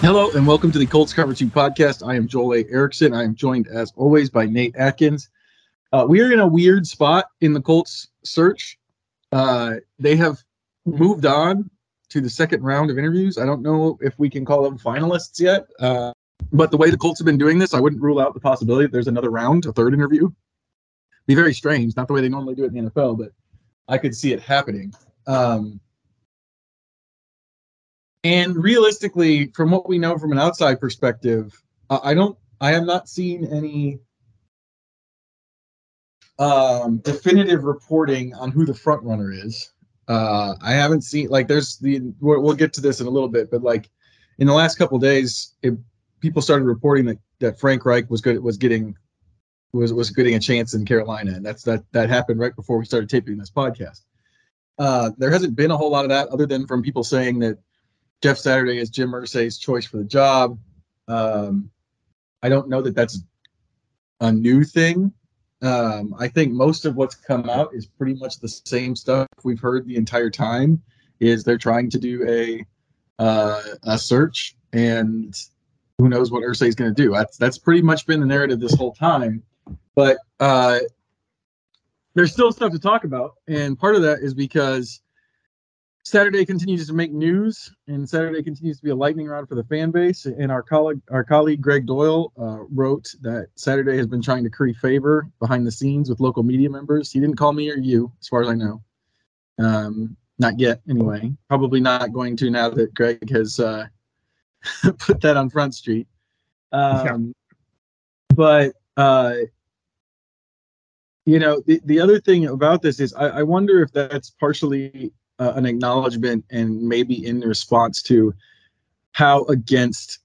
Hello and welcome to the Colts Cover 2 podcast. I am Joel A. Erickson. I am joined as always by Nate Atkins. Uh, we are in a weird spot in the Colts search. Uh, they have moved on to the second round of interviews. I don't know if we can call them finalists yet, uh, but the way the Colts have been doing this, I wouldn't rule out the possibility that there's another round, a third interview. Be very strange, not the way they normally do it in the NFL, but I could see it happening. Um, and realistically, from what we know from an outside perspective, I don't, I have not seen any um, definitive reporting on who the front runner is. Uh, I haven't seen like there's the we'll, get to this in a little bit, but like in the last couple days, it, people started reporting that that Frank Reich was good was getting was was getting a chance in Carolina, and that's that that happened right before we started taping this podcast. Uh, there hasn't been a whole lot of that, other than from people saying that Jeff Saturday is Jim Irsay's choice for the job. Um, I don't know that that's a new thing. Um, I think most of what's come out is pretty much the same stuff we've heard the entire time. Is they're trying to do a uh, a search, and who knows what Irsay is going to do? That's that's pretty much been the narrative this whole time. But uh, there's still stuff to talk about, and part of that is because Saturday continues to make news, and Saturday continues to be a lightning rod for the fan base. And our colleague, our colleague Gregg Doyle, uh, wrote that Saturday has been trying to curry favor behind the scenes with local media members. He didn't call me or you, as far as I know. Um, not yet, anyway. Probably not going to now that Gregg has uh, put that on Front Street. Um, yeah. But uh, you know, the, the other thing about this is I, I wonder if that's partially uh, an acknowledgement and maybe in response to how against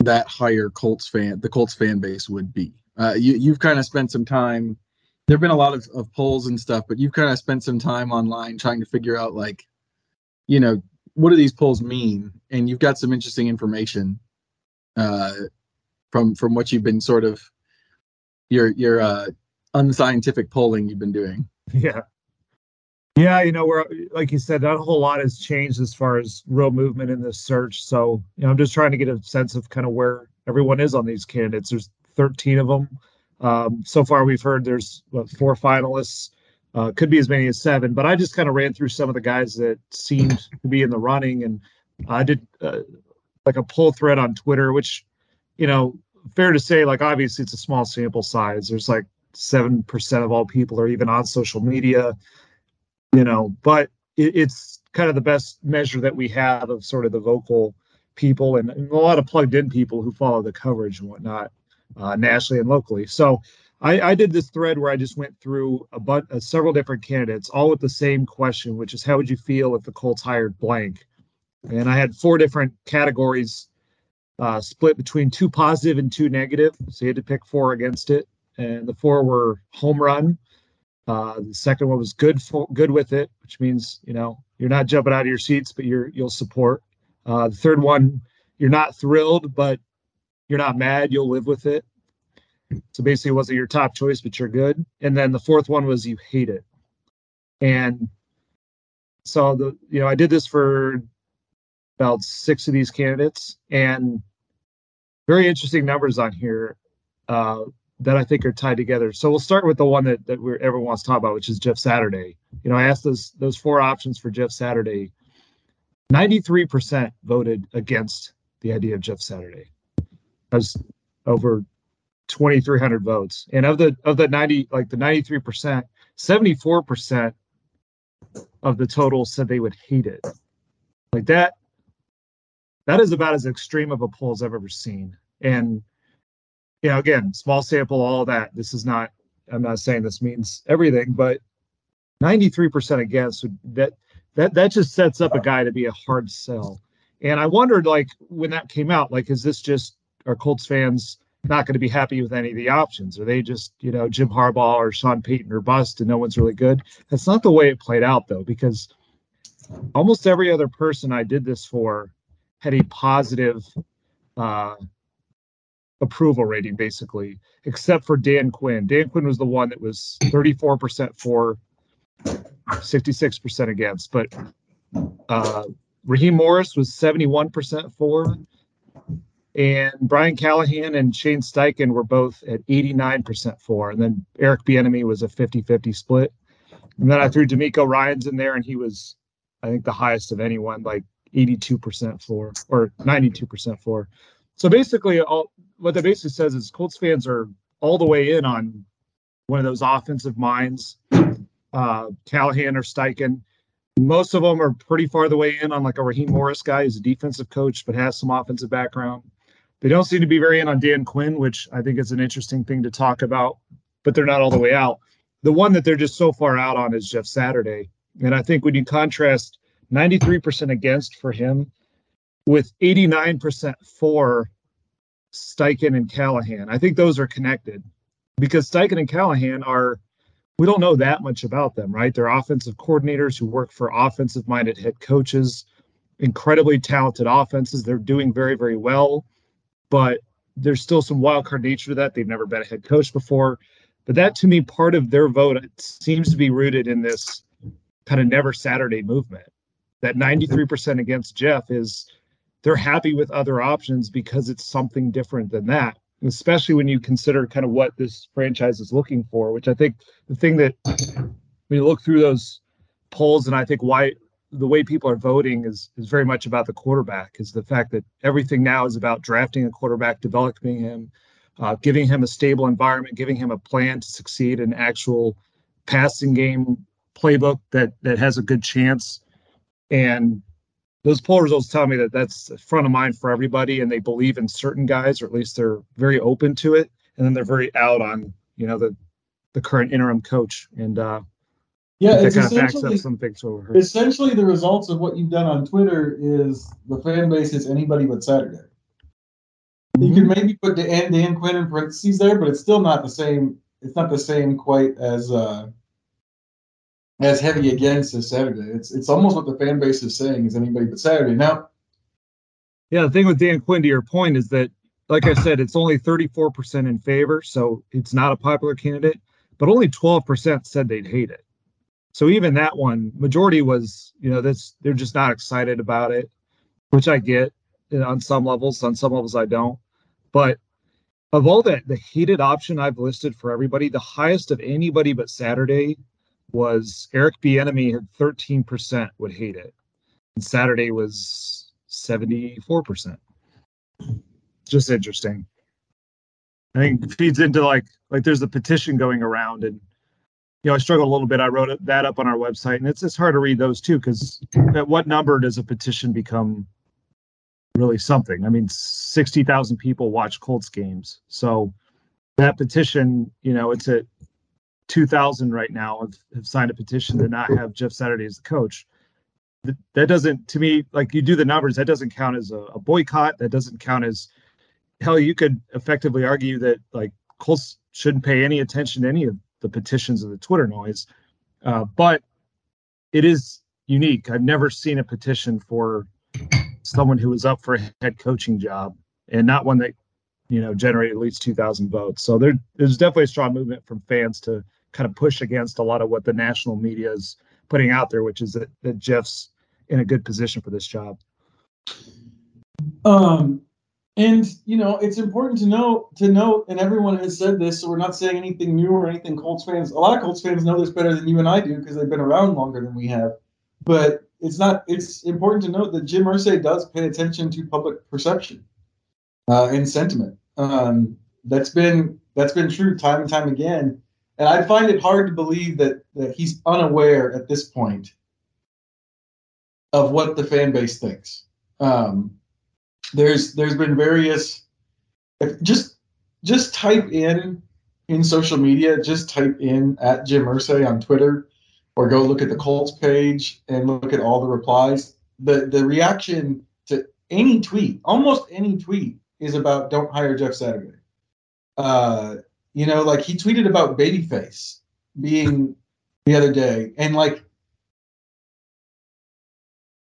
that higher Colts fan, the Colts fan base would be. Uh, you, you've kind of spent some time. There have been a lot of, of polls and stuff, but you've kind of spent some time online trying to figure out, like, you know, what do these polls mean? And you've got some interesting information uh, from from what you've been sort of your your uh, unscientific polling you've been doing. Yeah. Yeah, you know, we're like you said, not a whole lot has changed as far as real movement in this search. So, you know, I'm just trying to get a sense of kind of where everyone is on these candidates. There's 13 of them. Um, so far, we've heard there's what, four finalists. Uh, could be as many as seven, but I just kind of ran through some of the guys that seemed to be in the running, and I did uh, like a pull thread on Twitter, which, you know, fair to say, like obviously it's a small sample size. There's like seven percent of all people are even on social media you know, but it, it's kind of the best measure that we have of sort of the vocal people and, and a lot of plugged in people who follow the coverage and whatnot uh, nationally and locally. So I, I, did this thread where I just went through a but uh, several different candidates, all with the same question, which is how would you feel if the Colts hired blank? And I had four different categories uh, split between two positive and two negative. So you had to pick four against it. And the four were home run, uh, the second one was good for, good with it, which means you know you're not jumping out of your seats, but you're you'll support. Uh, the third one, you're not thrilled, but you're not mad. You'll live with it. So basically, it wasn't your top choice, but you're good. And then the fourth one was you hate it. And so the you know I did this for about six of these candidates, and very interesting numbers on here. Uh, that I think are tied together. So we'll start with the one that, that we're, everyone wants to talk about, which is Jeff Saturday. You know, I asked those those four options for Jeff Saturday. 93% voted against the idea of Jeff Saturday. That's over 2,300 votes. And of the of the 90, like the 93%, 74% of the total said they would hate it. Like that, that is about as extreme of a poll as I've ever seen. And you know, again, small sample, all that. This is not, I'm not saying this means everything, but 93% against that, that, that just sets up a guy to be a hard sell. And I wondered, like, when that came out, like, is this just, are Colts fans not going to be happy with any of the options? Are they just, you know, Jim Harbaugh or Sean Payton or bust and no one's really good? That's not the way it played out, though, because almost every other person I did this for had a positive uh, approval rating basically, except for Dan Quinn. Dan Quinn was the one that was 34% for, 66% against. But uh, Raheem Morris was 71% for, And Brian Callahan and Shane Steichen were both at 89% for. And then Eric Bieniemy was a 50 50 split. And then I threw DeMeco Ryans in there, and he was, I think, the highest of anyone, like 82% for or 92% for. So basically, all what that basically says is Colts fans are all the way in on one of those offensive minds, uh, Callahan or Steichen. Most of them are pretty far the way in on like a Raheem Morris guy who's a defensive coach but has some offensive background. They don't seem to be very in on Dan Quinn, which I think is an interesting thing to talk about, but they're not all the way out. The one that they're just so far out on is Jeff Saturday. And I think when you contrast 93% against for him with 89% for Steichen and Callahan, I think those are connected because Steichen and Callahan are we don't know that much about them, right? They're offensive coordinators who work for offensive minded head coaches, incredibly talented offenses. They're doing very, very well, but there's still some wild card nature to that. They've never been a head coach before. But that to me, part of their vote seems to be rooted in this kind of never Saturday movement. That 93% against Jeff is they're happy with other options because it's something different than that especially when you consider kind of what this franchise is looking for, which I think the thing that when you look through those polls and I think why the way people are voting is is very much about the quarterback is the fact that everything now is about drafting a quarterback, developing him, uh, giving him a stable environment, giving him a plan to succeed an actual passing game playbook that that has a good chance. And those poll results tell me that that's front of mind for everybody and they believe in certain guys or at least they're very open to it and then they're very out on you know the the current interim coach and uh yeah that kind of backs up some things heard. essentially the results of what you've done on twitter is the fan base is anybody but saturday mm-hmm. you can maybe put the Dan, Dan Quinn in parentheses there but it's still not the same it's not the same quite as uh as heavy against as Saturday. It's it's almost what the fan base is saying is anybody but Saturday. Now, yeah, the thing with Dan Quinn, to your point, is that like I said, it's only 34% in favor, so it's not a popular candidate, but only 12% said they'd hate it. So even that one, majority was, you know, that's they're just not excited about it, which I get on some levels. On some levels, I don't. But of all that, the hated option I've listed for everybody, the highest of anybody but Saturday was Eric Bieniemy had 13% would hate it, and Saturday was 74%. Just interesting. I think it feeds into like like there's a petition going around, and you know I struggled a little bit. I wrote that up on our website, and it's it's hard to read those too because at what number does a petition become really something? I mean, sixty thousand people watch Colts games, so that petition, you know, it's at 2,000 right now have, have signed a petition to not have Jeff Saturday as the coach. That, doesn't, to me, like you do the numbers, that doesn't count as a, a boycott. That doesn't count as, hell, you could effectively argue that like Colts shouldn't pay any attention to any of the petitions of the Twitter noise. Uh, but it is unique. I've never seen a petition for someone who was up for a head coaching job and not one that you know generate at least 2000 votes so there, there's definitely a strong movement from fans to kind of push against a lot of what the national media is putting out there, which is that, that Jeff's in a good position for this job. Um, and you know, it's important to know to note, and everyone has said this, so we're not saying anything new or anything. Colts fans, a lot of Colts fans know this better than you and I do because they've been around longer than we have. But it's not. It's important to note that Jim Irsay does pay attention to public perception uh, and sentiment. Um, that's been that's been true time and time again. And I find it hard to believe that that he's unaware at this point of what the fan base thinks. Um, there's there's been various just just type in in social media, just type in at Jim Irsay on Twitter or go look at the Colts page and look at all the replies. The the reaction to any tweet, almost any tweet, is about don't hire Jeff Saturday. Uh, you know, like he tweeted about Babyface being the other day, and like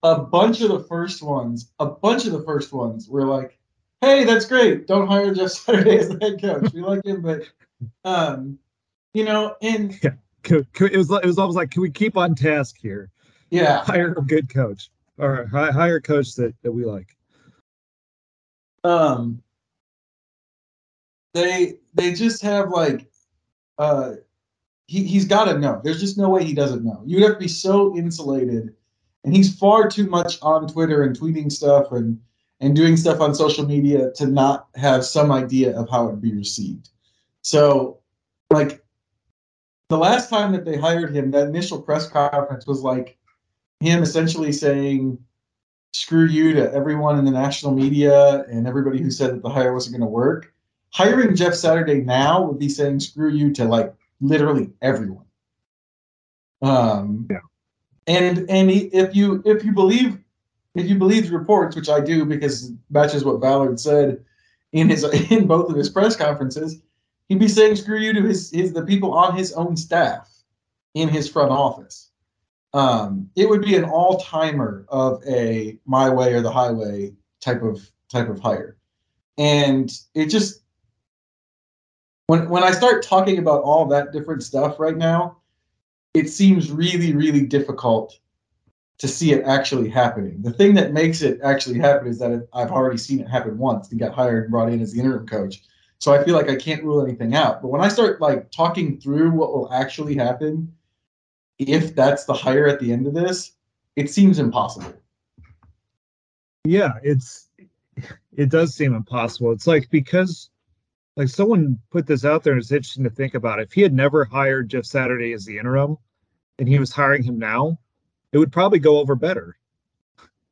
a bunch of the first ones, a bunch of the first ones were like, "Hey, that's great. Don't hire Jeff Saturday as the head coach. We like him, but um, you know, and yeah. it was it was almost like, can we keep on task here? Yeah, hire a good coach or hire a coach that that we like. Um, they they just have like, uh, he he's got to know. There's just no way he doesn't know. You'd have to be so insulated, and he's far too much on Twitter and tweeting stuff and and doing stuff on social media to not have some idea of how it would be received. So, like, the last time that they hired him, that initial press conference was like him essentially saying, screw you to everyone in the national media and everybody who said that the hire wasn't going to work. Hiring Jeff Saturday now would be saying screw you to like literally everyone. Um, yeah. And and he, if you if you believe if you believe the reports, which I do because matches what Ballard said in his in both of his press conferences, he'd be saying screw you to his his the people on his own staff in his front office um, it would be an all timer of a my way or the highway type of type of hire, and it just when when I start talking about all that different stuff right now, it seems really really difficult to see it actually happening. The thing that makes it actually happen is that I've already seen it happen once. and got hired and brought in as the interim coach. So I feel like I can't rule anything out. But when I start like talking through what will actually happen if that's the hire at the end of this, it seems impossible. Yeah, it's it does seem impossible. It's like because like someone put this out there and it's interesting to think about. If he had never hired Jeff Saturday as the interim and he was hiring him now, it would probably go over better.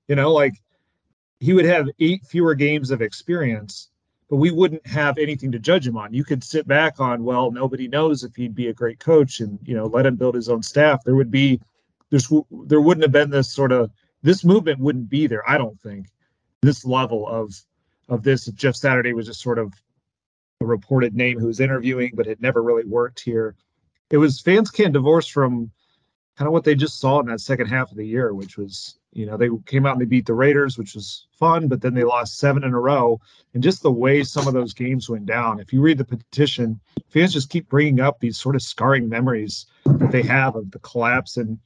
You know, like he would have eight fewer games of experience but we wouldn't have anything to judge him on. You could sit back on, well, nobody knows if he'd be a great coach and, you know, let him build his own staff. There would be, there's, there wouldn't have been this sort of, this movement wouldn't be there, I don't think, this level of, of this if Jeff Saturday was just sort of a reported name who was interviewing, but had never really worked here. It was fans can't divorce from kind of what they just saw in that second half of the year, which was, you know, they came out and they beat the Raiders, which was fun, but then they lost seven in a row. And just the way some of those games went down, if you read the petition, fans just keep bringing up these sort of scarring memories that they have of the collapse in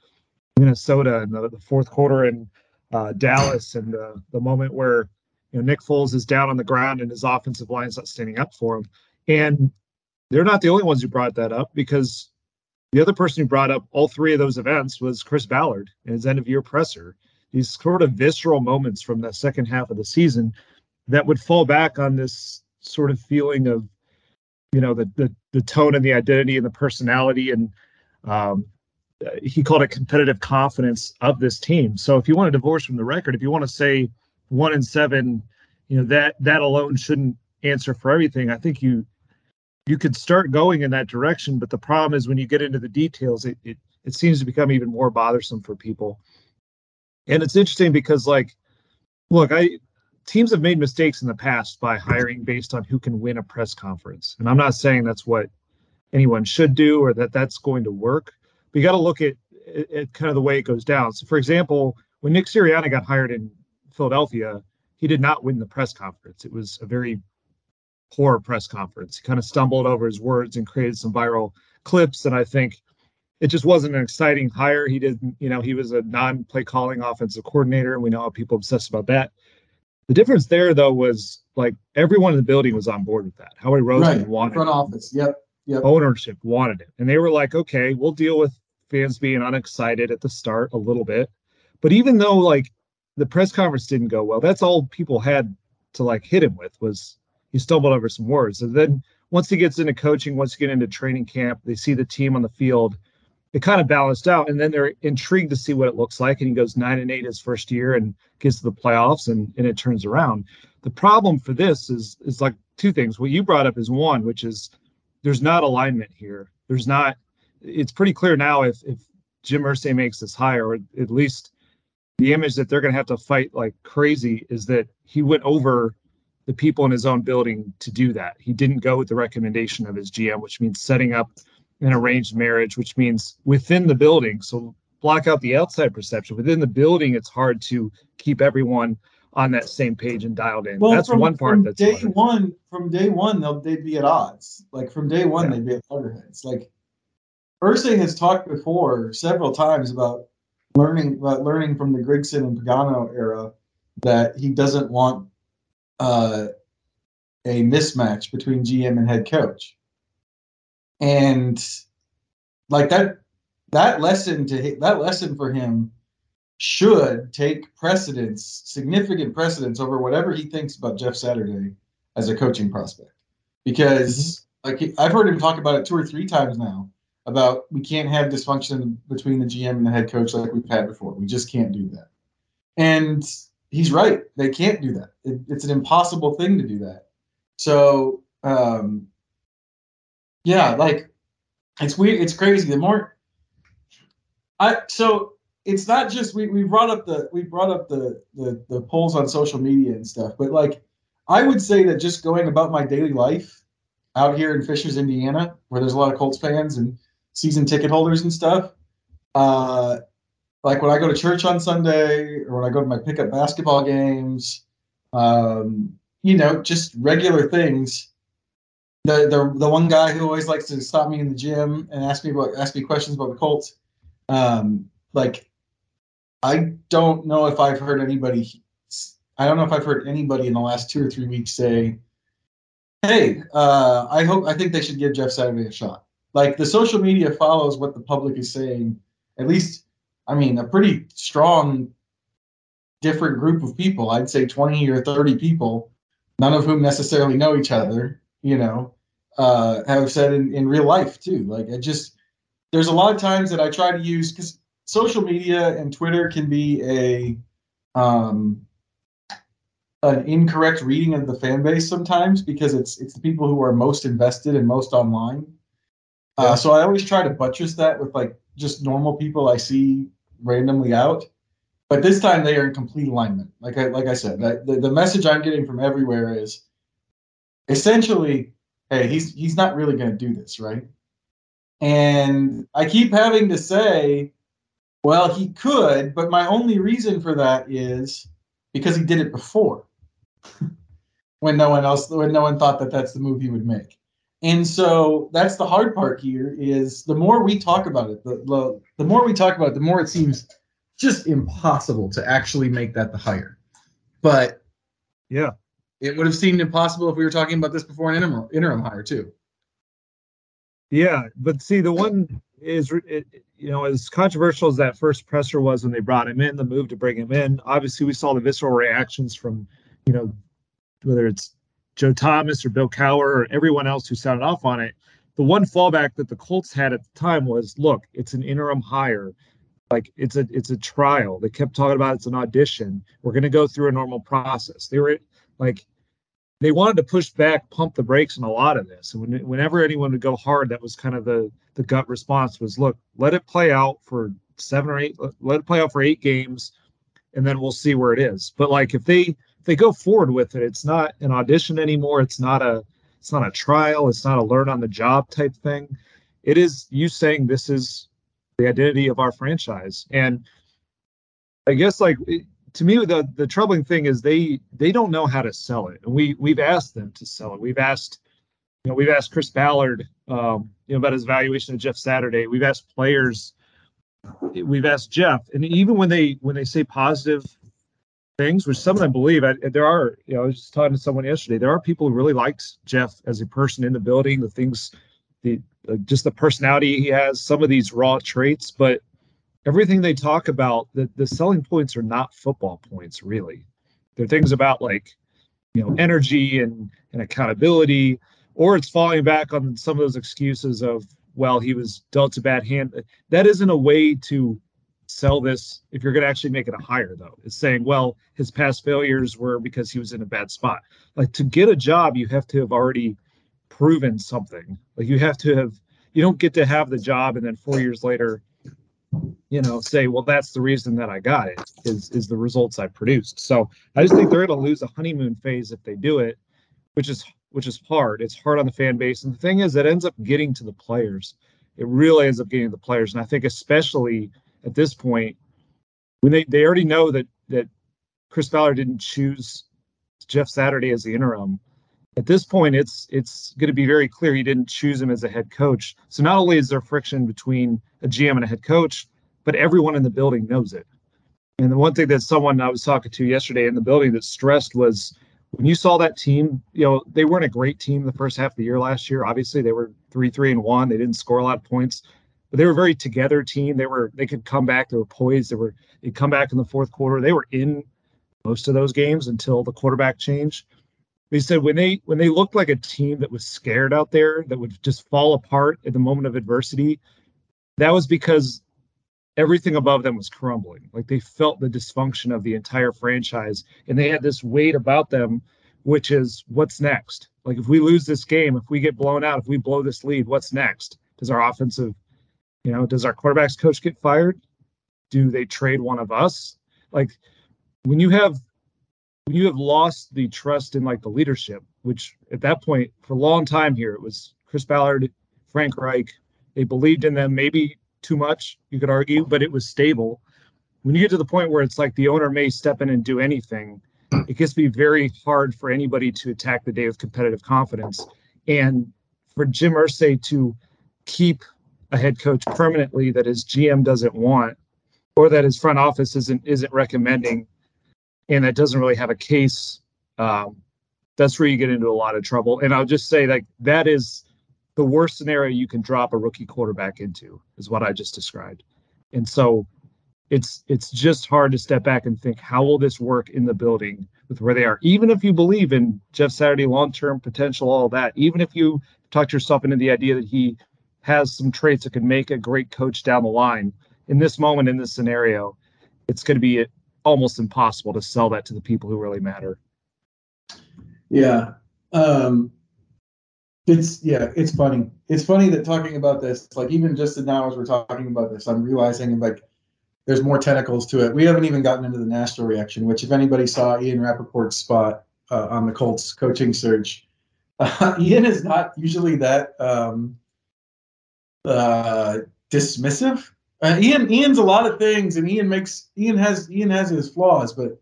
Minnesota and the, the fourth quarter in uh, Dallas and the, the moment where, you know, Nick Foles is down on the ground and his offensive line's not standing up for him. And they're not the only ones who brought that up because the other person who brought up all three of those events was Chris Ballard in his end of year presser. These sort of visceral moments from the second half of the season that would fall back on this sort of feeling of, you know, the the, the tone and the identity and the personality and um, he called it competitive confidence of this team. So if you want to divorce from the record, if you want to say one in seven, you know that that alone shouldn't answer for everything. I think you you could start going in that direction but the problem is when you get into the details it, it it seems to become even more bothersome for people and it's interesting because like look i teams have made mistakes in the past by hiring based on who can win a press conference and i'm not saying that's what anyone should do or that that's going to work but you got to look at, at, at kind of the way it goes down so for example when nick sirianni got hired in philadelphia he did not win the press conference it was a very poor press conference. He kind of stumbled over his words and created some viral clips. And I think it just wasn't an exciting hire. He didn't, you know, he was a non-play calling offensive coordinator, and we know how people obsess about that. The difference there, though, was like everyone in the building was on board with that. Howie Roseman right. wanted front office. Yep. Yep. Ownership wanted it, and they were like, "Okay, we'll deal with fans being unexcited at the start a little bit." But even though like the press conference didn't go well, that's all people had to like hit him with was he stumbled over some words. And then once he gets into coaching, once you get into training camp, they see the team on the field. It kind of balanced out, and then they're intrigued to see what it looks like. And he goes nine and eight his first year and gets to the playoffs, and and it turns around. The problem for this is is like two things. What you brought up is one, which is there's not alignment here. There's not. It's pretty clear now if if Jim Irsay makes this hire, or at least the image that they're going to have to fight like crazy is that he went over the people in his own building to do that. He didn't go with the recommendation of his GM, which means setting up an arranged marriage, which means within the building. So block out the outside perception. Within the building, it's hard to keep everyone on that same page and dialed in. Well, that's from, one part. that's day hard. one. From day one, they'll they'd be at odds. Like from day one, yeah. they'd be at loggerheads. Like Irsay has talked before several times about learning about learning from the Grigson and Pagano era that he doesn't want uh, a mismatch between GM and head coach. And like that that lesson to that lesson for him should take precedence, significant precedence over whatever he thinks about Jeff Saturday as a coaching prospect. Because like I've heard him talk about it two or three times now about we can't have dysfunction between the GM and the head coach like we've had before. We just can't do that. And he's right. They can't do that. It, it's an impossible thing to do that. So, um, yeah, like it's weird. It's crazy. The more I so it's not just we, we brought up the we brought up the, the the polls on social media and stuff, but like I would say that just going about my daily life out here in Fishers, Indiana, where there's a lot of Colts fans and season ticket holders and stuff, uh, like when I go to church on Sunday or when I go to my pickup basketball games, um, you know, just regular things. The, the the one guy who always likes to stop me in the gym and ask me about ask me questions about the Colts, um, like I don't know if I've heard anybody. I don't know if I've heard anybody in the last two or three weeks say, "Hey, uh, I hope I think they should give Jeff Saturday a shot." Like the social media follows what the public is saying. At least, I mean, a pretty strong, different group of people. I'd say twenty or thirty people none of whom necessarily know each other, you know, uh, have said in, in real life too. Like I just, there's a lot of times that I try to use because social media and Twitter can be a, um, an incorrect reading of the fan base sometimes because it's it's the people who are most invested and most online. Uh, so I always try to buttress that with like just normal people I see randomly out. But this time they are in complete alignment. Like I like I said, the, the message I'm getting from everywhere is essentially, hey, he's he's not really going to do this, right? And I keep having to say, well, he could, but my only reason for that is because he did it before, when no one else, when no one thought that that's the move he would make. And so that's the hard part here is the more we talk about it, the, the, the more we talk about it, the more it seems just impossible to actually make that the higher. But yeah, it would have seemed impossible if we were talking about this before an interim interim hire too. Yeah, but see, the one is it, you know as controversial as that first presser was when they brought him in, the move to bring him in. Obviously, we saw the visceral reactions from you know whether it's Joe Thomas or Bill Cowher or everyone else who sounded off on it. The one fallback that the Colts had at the time was, look, it's an interim hire like it's a it's a trial. They kept talking about it's an audition. We're going to go through a normal process. They were like they wanted to push back, pump the brakes on a lot of this. And when, whenever anyone would go hard, that was kind of the the gut response was, look, let it play out for seven or eight, let it play out for eight games, and then we'll see where it is. But like if they if they go forward with it, it's not an audition anymore. It's not a it's not a trial. It's not a learn on the job type thing. It is you saying this is the identity of our franchise. And I guess like to me the the troubling thing is they they don't know how to sell it. And we we've asked them to sell it. We've asked you know we've asked Chris Ballard um, you know about his valuation of Jeff Saturday. We've asked players we've asked Jeff and even when they when they say positive things, which some of them believe. I, there are, you know, I was just talking to someone yesterday. There are people who really liked Jeff as a person in the building, the things, the uh, just the personality he has, some of these raw traits, but everything they talk about, the, the selling points are not football points, really. They're things about like, you know, energy and, and accountability, or it's falling back on some of those excuses of, well, he was dealt a bad hand. That isn't a way to sell this if you're going to actually make it a hire though it's saying well his past failures were because he was in a bad spot like to get a job you have to have already proven something. Like you have to have you don't get to have the job and then four years later, you know, say, well, that's the reason that I got it is is the results I produced. So I just think they're gonna lose a honeymoon phase if they do it, which is which is hard. It's hard on the fan base. And the thing is, it ends up getting to the players. It really ends up getting to the players. And I think especially at this point, when they, they already know that that Chris Ballard didn't choose Jeff Saturday as the interim at this point it's it's going to be very clear he didn't choose him as a head coach so not only is there friction between a gm and a head coach but everyone in the building knows it and the one thing that someone i was talking to yesterday in the building that stressed was when you saw that team, you know, they weren't a great team the first half of the year last year. Obviously, they were three, three, and one. They didn't score a lot of points, but they were a very together team. They were they could come back. They were poised. They were they'd come back in the fourth quarter. They were in most of those games until the quarterback change. They said when they when they looked like a team that was scared out there, that would just fall apart at the moment of adversity, that was because everything above them was crumbling. Like they felt the dysfunction of the entire franchise and they had this weight about them, which is what's next? Like if we lose this game, if we get blown out, if we blow this lead, what's next? Does our offensive, you know, does our quarterbacks coach get fired? Do they trade one of us? Like when you have when you have lost the trust in like the leadership, which at that point for a long time here it was Chris Ballard, Frank Reich, they believed in them. Maybe too much, you could argue, but it was stable. When you get to the point where it's like the owner may step in and do anything, it gets to be very hard for anybody to attack the day with competitive confidence. And for Jim Irsay to keep a head coach permanently that his GM doesn't want, or that his front office isn't isn't recommending, and that doesn't really have a case, um, that's where you get into a lot of trouble. And I'll just say like that is the worst scenario you can drop a rookie quarterback into is what I just described. And so it's it's just hard to step back and think how will this work in the building with where they are even if you believe in jeff saturday long-term potential all that even if you talk yourself into the idea that he has some traits that could make a great coach down the line in this moment in this scenario it's going to be almost impossible to sell that to the people who really matter yeah um it's yeah, it's funny. It's funny that talking about this, like even just now as we're talking about this, I'm realizing like there's more tentacles to it. We haven't even gotten into the national reaction, which if anybody saw Ian Rapoport's spot uh, on the Colts coaching search, uh, Ian is not usually that um, uh, dismissive. Uh, Ian Ian's a lot of things, and Ian makes Ian has Ian has his flaws, but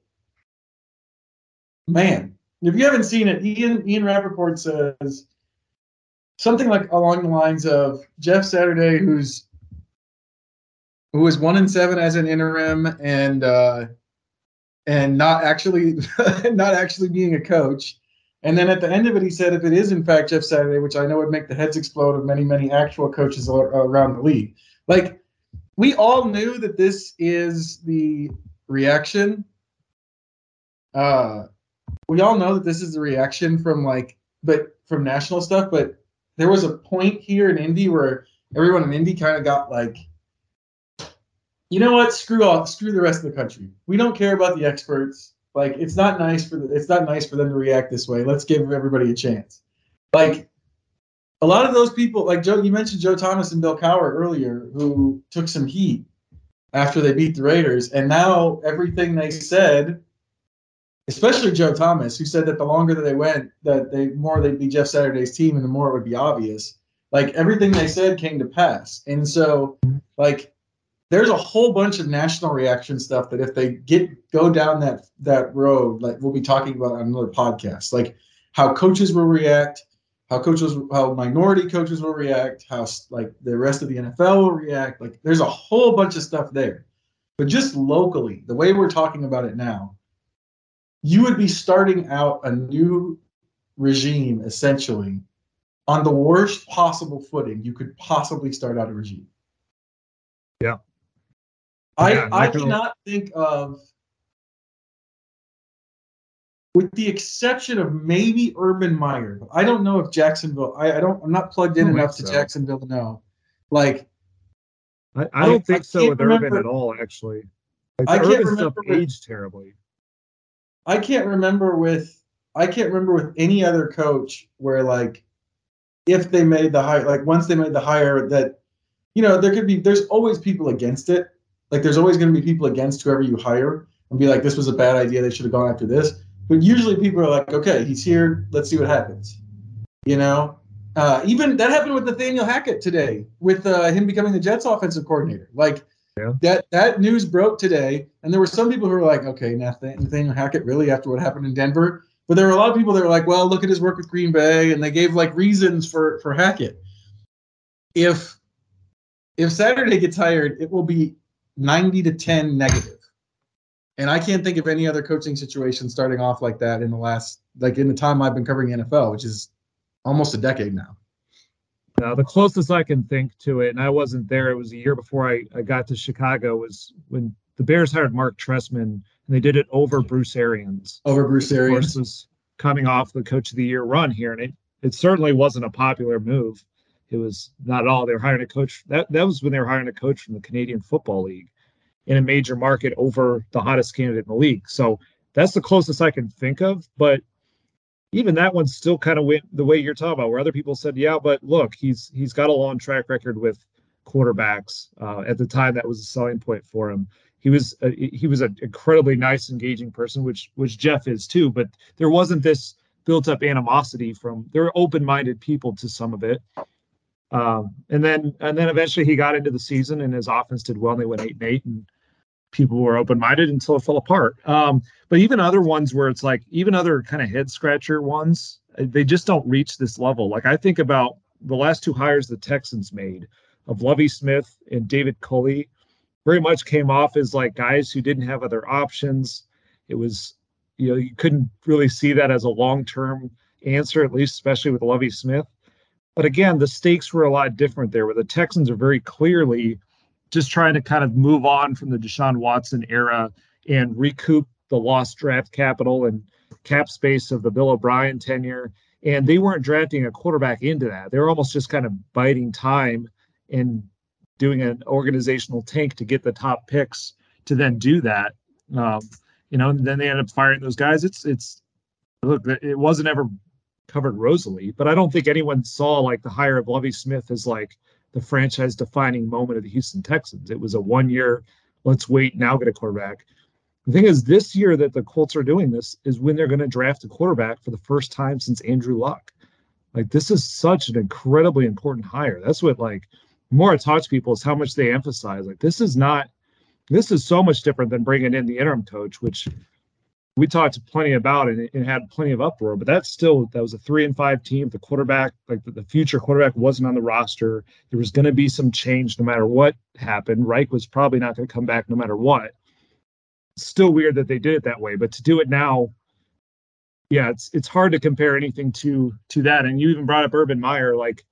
man, if you haven't seen it, Ian Ian Rapoport says something like along the lines of Jeff Saturday, who's who is one and seven as an interim and uh, and not actually not actually being a coach. And then at the end of it, he said, if it is in fact Jeff Saturday, which I know would make the heads explode of many, many actual coaches around the league, like we all knew that this is the reaction. Uh, we all know that this is the reaction from like, but from national stuff, but there was a point here in Indy where everyone in Indy kind of got like, you know what? Screw off. Screw the rest of the country. We don't care about the experts. Like it's not nice for the, it's not nice for them to react this way. Let's give everybody a chance. Like a lot of those people, like Joe, you mentioned Joe Thomas and Bill Cowher earlier, who took some heat after they beat the Raiders, and now everything they said especially Joe Thomas, who said that the longer that they went, that they more they'd be Jeff Saturday's team, and the more it would be obvious. Like everything they said came to pass, and so like there's a whole bunch of national reaction stuff that if they get go down that that road, like we'll be talking about on another podcast, like how coaches will react, how coaches, how minority coaches will react, how like the rest of the NFL will react. Like there's a whole bunch of stuff there, but just locally, the way we're talking about it now you would be starting out a new regime essentially on the worst possible footing you could possibly start out a regime. Yeah. I yeah, I cannot think of with the exception of maybe Urban Meyer. I don't know if Jacksonville I, I don't I'm not plugged in enough so. to Jacksonville to know. Like I, I don't I, think so with remember, Urban at all, actually. Like, I can't Urban stuff aged terribly. I can't remember with I can't remember with any other coach where like if they made the hire like once they made the hire that you know there could be there's always people against it. Like there's always going to be people against whoever you hire and be like this was a bad idea. They should have gone after this. But usually people are like okay he's here. Let's see what happens. You know? Uh, even that happened with Nathaniel Hackett today with uh, him becoming the Jets offensive coordinator. Like yeah. That that news broke today, and there were some people who were like, "Okay, Nathaniel Hackett really after what happened in Denver." But there were a lot of people that were like, "Well, look at his work with Green Bay," and they gave like reasons for for Hackett. If if Saturday gets hired, it will be ninety to ten negative, and I can't think of any other coaching situation starting off like that in the last like in the time I've been covering NFL, which is almost a decade now. Uh, the closest I can think to it, and I wasn't there, it was a year before I, I got to Chicago, was when the Bears hired Mark Trestman, and they did it over Bruce Arians. Over Bruce Arians. was coming off the Coach of the Year run here, and it, it certainly wasn't a popular move. It was not at all. They were hiring a coach. That that was when they were hiring a coach from the Canadian Football League in a major market over the hottest candidate in the league. So that's the closest I can think of. But even that one still kind of went the way you're talking about, where other people said, "Yeah, but look, he's he's got a long track record with quarterbacks." Uh, at the time, that was a selling point for him. He was a, he was an incredibly nice, engaging person, which which Jeff is too. But there wasn't this built up animosity from. There were open minded people to some of it. Um, and then and then eventually he got into the season and his offense did well and they went eight and eight and people were open-minded until it fell apart. Um, but even other ones where it's like even other kind of head scratcher ones, uh, they just don't reach this level. Like I think about the last two hires the Texans made of Lovie Smith and David Culley, very much came off as like guys who didn't have other options. It was, you know, you couldn't really see that as a long-term answer, at least especially with Lovie Smith. But again, the stakes were a lot different there, where the Texans are very clearly just trying to kind of move on from the Deshaun Watson era and recoup the lost draft capital and cap space of the Bill O'Brien tenure. And they weren't drafting a quarterback into that. They were almost just kind of biding time and doing an organizational tank to get the top picks to then do that. Um, you know, and then they end up firing those guys. It's it's look, it wasn't ever covered rosily, but I don't think anyone saw like the hire of Lovie Smith as like the franchise defining moment of the Houston Texans. It was a one year, let's wait, now get a quarterback. The thing is, this year that the Colts are doing this is when they're going to draft a quarterback for the first time since Andrew Luck. Like, this is such an incredibly important hire. That's what, like, more I talk to people is how much they emphasize. Like, this is not, this is so much different than bringing in the interim coach, which we talked plenty about it and, had plenty of uproar. But that's still that was a three and five team. The quarterback, like the, future quarterback, wasn't on the roster. There was going to be some change no matter what happened. Reich was probably not going to come back no matter what. still weird that they did it that way, but to do it now, yeah, it's it's hard to compare anything to to that. And you even brought up Urban Meyer, like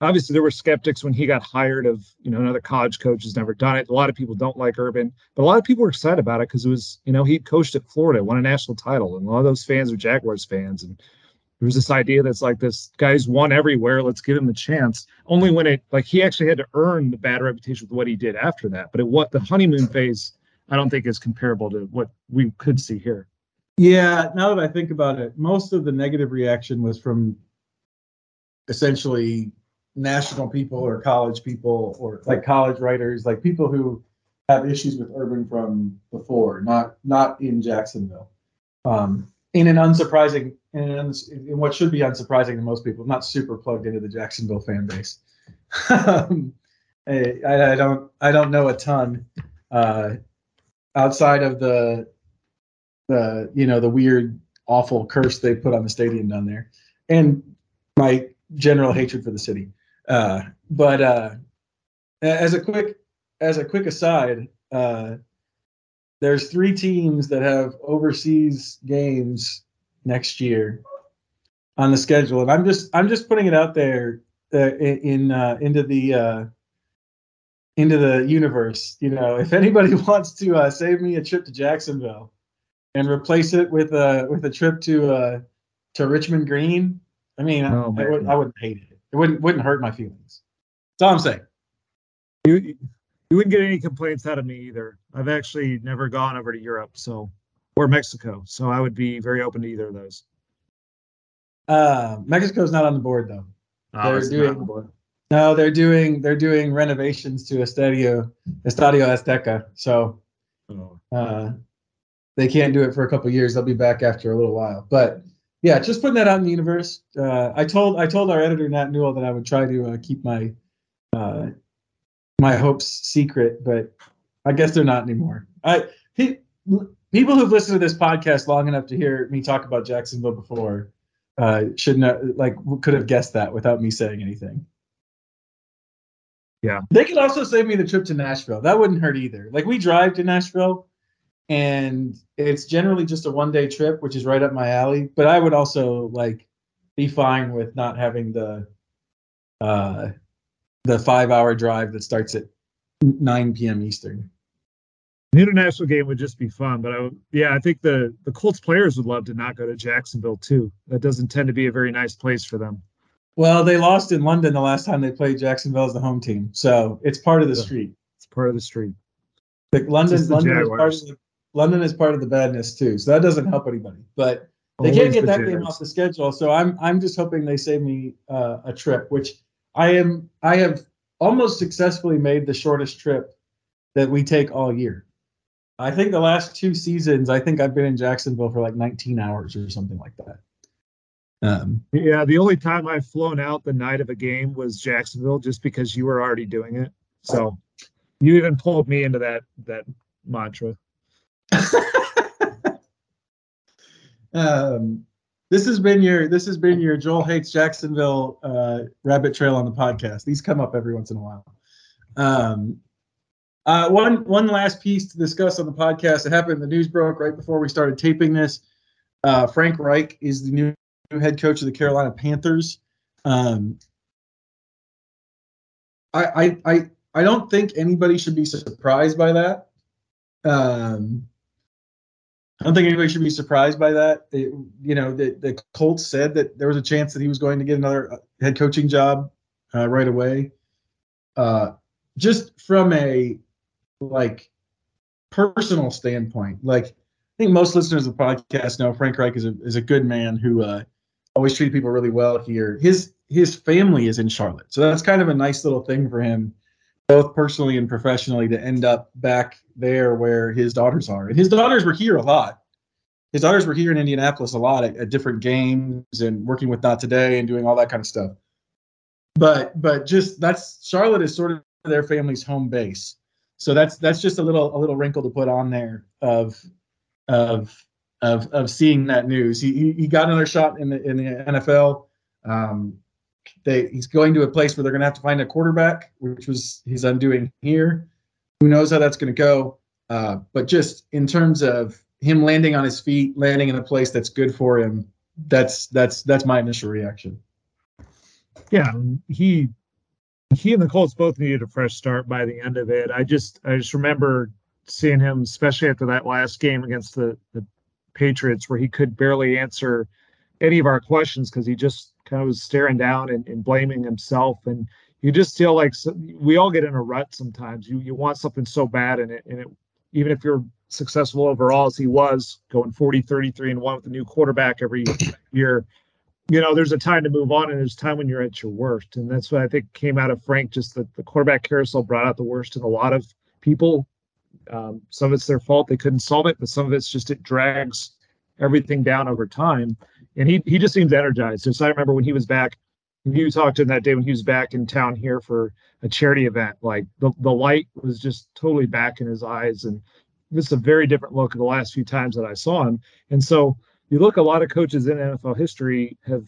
obviously there were skeptics when he got hired of you know another college coach has never done it. A lot of people don't like urban but a lot of people were excited about it because it was you know he coached at florida won a national title and a lot of those fans are jaguars fans and there was this idea that's like this guy's won everywhere let's give him a chance only when it like he actually had to earn the bad reputation with what he did after that but it what the honeymoon phase i don't think is comparable to what we could see here. Yeah now that i think about it most of the negative reaction was from essentially national people or college people or like college writers, like people who have issues with Urban from before, not not in Jacksonville. Um, in an unsurprising, in, an, in what should be unsurprising to most people, not super plugged into the Jacksonville fan base. um, I, I, don't I don't know a ton uh, outside of the the you know the weird awful curse they put on the stadium down there, and my general hatred for the city. Uh, but uh, as a quick as a quick aside, uh, there's three teams that have overseas games next year on the schedule, and I'm just I'm just putting it out there uh, in uh, into the uh, into the universe. You know, if anybody wants to uh, save me a trip to Jacksonville and replace it with a with a trip to uh, to Richmond Green, I mean, oh, I, I, would, I wouldn't hate it. It wouldn't wouldn't hurt my feelings. That's all I'm saying. You you wouldn't get any complaints out of me either. I've actually never gone over to Europe, so or Mexico, so I would be very open to either of those. Uh, Mexico's not on the board though. Oh, they're doing the no, they're doing they're doing renovations to Estadio Estadio Azteca, so oh. uh, they can't do it for a couple years. They'll be back after a little while, but yeah, just putting that out in the universe. Uh, I told I told our editor Nat Newell that I would try to uh, keep my uh, my hopes secret, but I guess they're not anymore. I he, people who've listened to this podcast long enough to hear me talk about Jacksonville before uh, should know like could have guessed that without me saying anything. Yeah, they could also save me the trip to Nashville. That wouldn't hurt either. Like we drive to Nashville and it's generally just a one day trip, which is right up my alley. But I would also like be fine with not having the uh the five hour drive that starts at 9 p.m. Eastern. The international game would just be fun, but I would, yeah, I think the the Colts players would love to not go to Jacksonville too. That doesn't tend to be a very nice place for them. Well, they lost in London the last time they played Jacksonville as the home team, so it's part of the street. It's part of the street. Like London, London is, part of the, London is part of the badness too, so that doesn't help anybody. But they Always can't get the that game off the schedule, so I'm I'm just hoping they save me uh, a trip, which I am I have almost successfully made the shortest trip that we take all year. I think the last two seasons, I think I've been in Jacksonville for like 19 hours or something like that. Um, Yeah, the only time I've flown out the night of a game was Jacksonville, just because you were already doing it. So you even pulled me into that that mantra. Um, this has been your this has been your Joel hates Jacksonville uh, rabbit trail on the podcast. These come up every once in a while. Um, uh, one one last piece to discuss on the podcast. It happened. The news broke right before we started taping this. Uh, Frank Reich is the new, head coach of the Carolina Panthers. Um, I, I I I don't think anybody should be surprised by that. Um, I don't think anybody should be surprised by that. It- you know, the, the Colts said that there was a chance that he was going to get another uh, head coaching job uh, right away. Uh, just from a like personal standpoint, like I think most listeners of the podcast know Frank Reich is a is a good man who uh, always treated people really well here. His his family is in Charlotte, so that's kind of a nice little thing for him, both personally and professionally, to end up back there where his daughters are. And his daughters were here a lot. His daughters were here in Indianapolis a lot at, at different games and working with Not Today and doing all that kind of stuff. But but just that's Charlotte is sort of their family's home base. So that's that's just a little a little wrinkle to put on there of of of of seeing that news. He he, he got another shot in the in the NFL. Um, they he's going to a place where they're going to have to find a quarterback, which was he's undoing here. Who knows how that's going to go? Uh, but just in terms of him landing on his feet, landing in a place that's good for him, that's that's that's my initial reaction. Yeah, he he and the Colts both needed a fresh start by the end of it. I just I just remember seeing him, especially after that last game against the the Patriots, where he could barely answer any of our questions because he just kind of was staring down and, and blaming himself. And you just feel like so, we all get in a rut sometimes. You you want something so bad, and it and it even if you're successful overall as he was going 40 33 and one with a new quarterback every year you know, there's a time to move on and there's time when you're at your worst. And that's what I think came out of Frank. Just that the quarterback carousel brought out the worst in a lot of people. Um, some of it's their fault. They couldn't solve it, but some of it's just it drags everything down over time. And he, he just seems energized. Just I remember when he was back, you talked to him that day when he was back in town here for a charity event, like the, the light was just totally back in his eyes. And this is a very different look of the last few times that I saw him. And so, you look a lot of coaches in NFL history have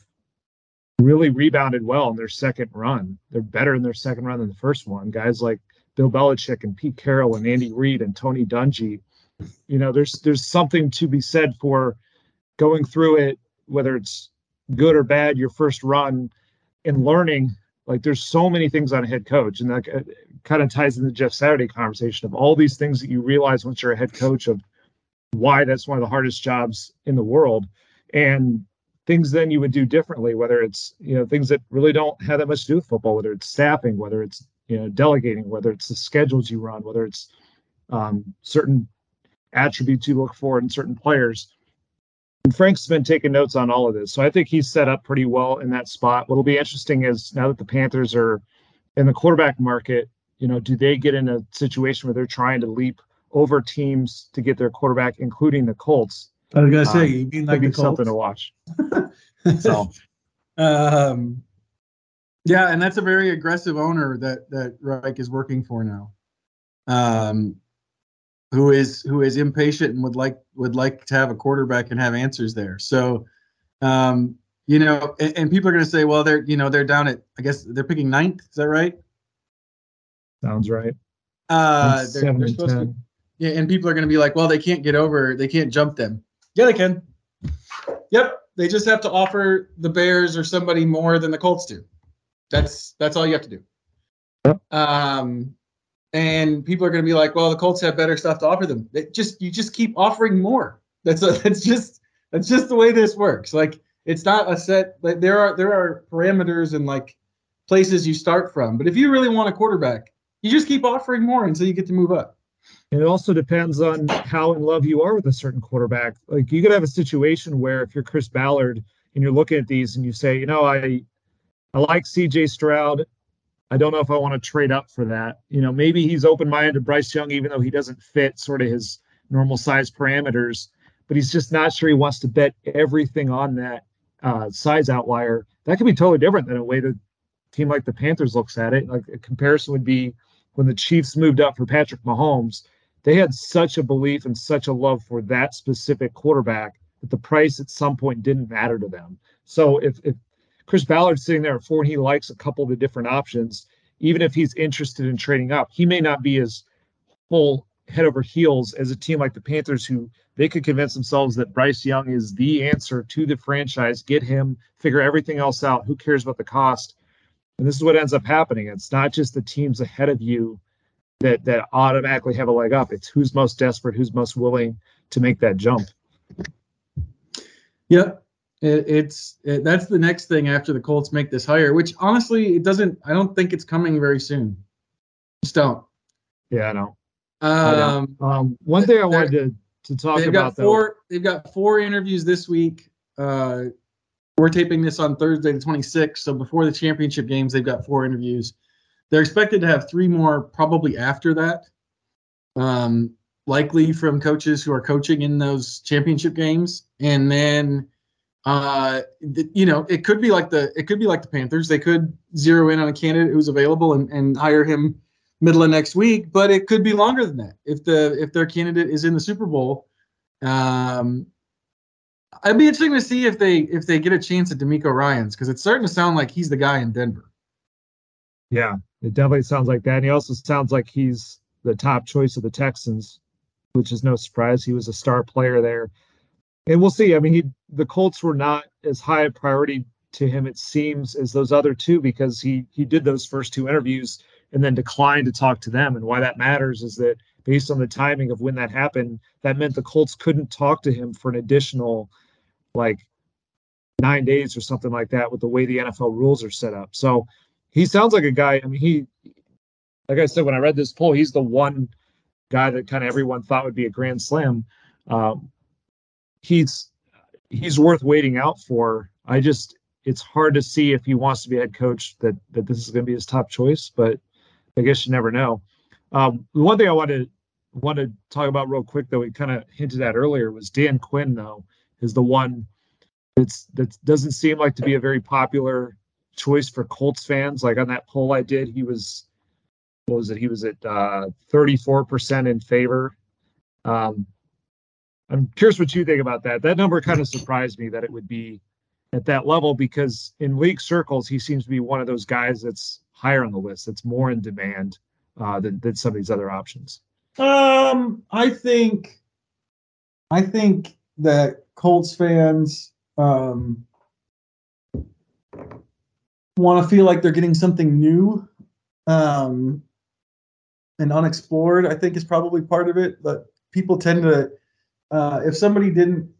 really rebounded well in their second run. They're better in their second run than the first one. Guys like Bill Belichick and Pete Carroll and Andy Reid and Tony Dungy. You know, there's there's something to be said for going through it, whether it's good or bad, your first run and learning. Like there's so many things on a head coach, and that kind of ties into Jeff Saturday conversation of all these things that you realize once you're a head coach of why that's one of the hardest jobs in the world and things then you would do differently whether it's you know things that really don't have that much to do with football whether it's staffing whether it's you know delegating whether it's the schedules you run whether it's um, certain attributes you look for in certain players and frank's been taking notes on all of this so i think he's set up pretty well in that spot what'll be interesting is now that the panthers are in the quarterback market you know do they get in a situation where they're trying to leap over teams to get their quarterback, including the Colts. I was gonna Um, say, you mean like the something to watch. So um, yeah, and that's a very aggressive owner that that Reich is working for now. Um, who is who is impatient and would like would like to have a quarterback and have answers there. So, um, you know, and, and people are going to say, well, they're you know they're down at I guess they're picking ninth. Is that right? sounds right. Uh, they're, seven they're and supposed to ten. be, Yeah, and people are going to be like, well, they can't get over, they can't jump them. Yeah, they can. Yep, they just have to offer the Bears or somebody more than the Colts do. That's that's all you have to do. Yep. Um, and people are going to be like, well, the Colts have better stuff to offer them. It just you just keep offering more. That's a, that's just that's just the way this works. Like it's not a set. Like there are there are parameters and like places you start from. But if you really want a quarterback, you just keep offering more until you get to move up. And it also depends on how in love you are with a certain quarterback. Like you could have a situation where if you're Chris Ballard and you're looking at these and you say, you know, I I like CJ Stroud. I don't know if I want to trade up for that. You know, maybe he's open minded to Bryce Young, even though he doesn't fit sort of his normal size parameters, but he's just not sure he wants to bet everything on that uh, size outlier. That could be totally different than a way that team like the Panthers looks at it. Like a comparison would be when the Chiefs moved up for Patrick Mahomes they had such a belief and such a love for that specific quarterback that the price at some point didn't matter to them. So if, if Chris Ballard's sitting there at four and he likes a couple of the different options, even if he's interested in trading up, he may not be as full head over heels as a team like the Panthers, who they could convince themselves that Bryce Young is the answer to the franchise, get him, figure everything else out. Who cares about the cost? And this is what ends up happening. It's not just the teams ahead of you that that automatically have a leg up. It's who's most desperate, who's most willing to make that jump. Yep. It, it's it, that's the next thing after the Colts make this hire, which honestly, it doesn't. I don't think it's coming very soon. Just don't. Yeah, I know. Um, um, one thing I wanted to to talk they've about got four. They've got four interviews this week. Uh, we're taping this on Thursday the 26th, so before the championship games, they've got four interviews. They're expected to have three more probably after that. Um, likely from coaches who are coaching in those championship games. And then uh, you know, it could be like the it could be like the Panthers. They could zero in on a candidate who's available and, and hire him middle of next week, but it could be longer than that if the if their candidate is in the Super Bowl. Um, I'd be interesting to see if they if they get a chance at DeMeco Ryans because it's starting to sound like he's the guy in Denver. Yeah, it definitely sounds like that. And he also sounds like he's the top choice of the Texans, which is no surprise. He was a star player there. And we'll see. I mean, he the Colts were not as high a priority to him, it seems, as those other two, because he he did those first two interviews and then declined to talk to them. And why that matters is that based on the timing of when that happened, that meant the Colts couldn't talk to him for an additional like nine days or something like that with the way the NFL rules are set up. So he sounds like a guy. I mean, he, like I said, when I read this poll, he's the one guy that kind of everyone thought would be a grand slam. Um, he's he's worth waiting out for. I just it's hard to see if he wants to be head coach that that this is going to be his top choice, but I guess you never know. Um, one thing I want to want to talk about real quick, though, we kind of hinted at earlier, was Dan Quinn. Though is the one that's that doesn't seem like to be a very popular choice for Colts fans. Like on that poll I did, he was what was it? He was at uh, 34% in favor. Um, I'm curious what you think about that. That number kind of surprised me that it would be at that level because in league circles he seems to be one of those guys that's higher on the list, that's more in demand uh, than than some of these other options. Um, I think, I think that Colts fans um, want to feel like they're getting something new um, and unexplored. I think is probably part of it. But people tend to, uh, if somebody didn't,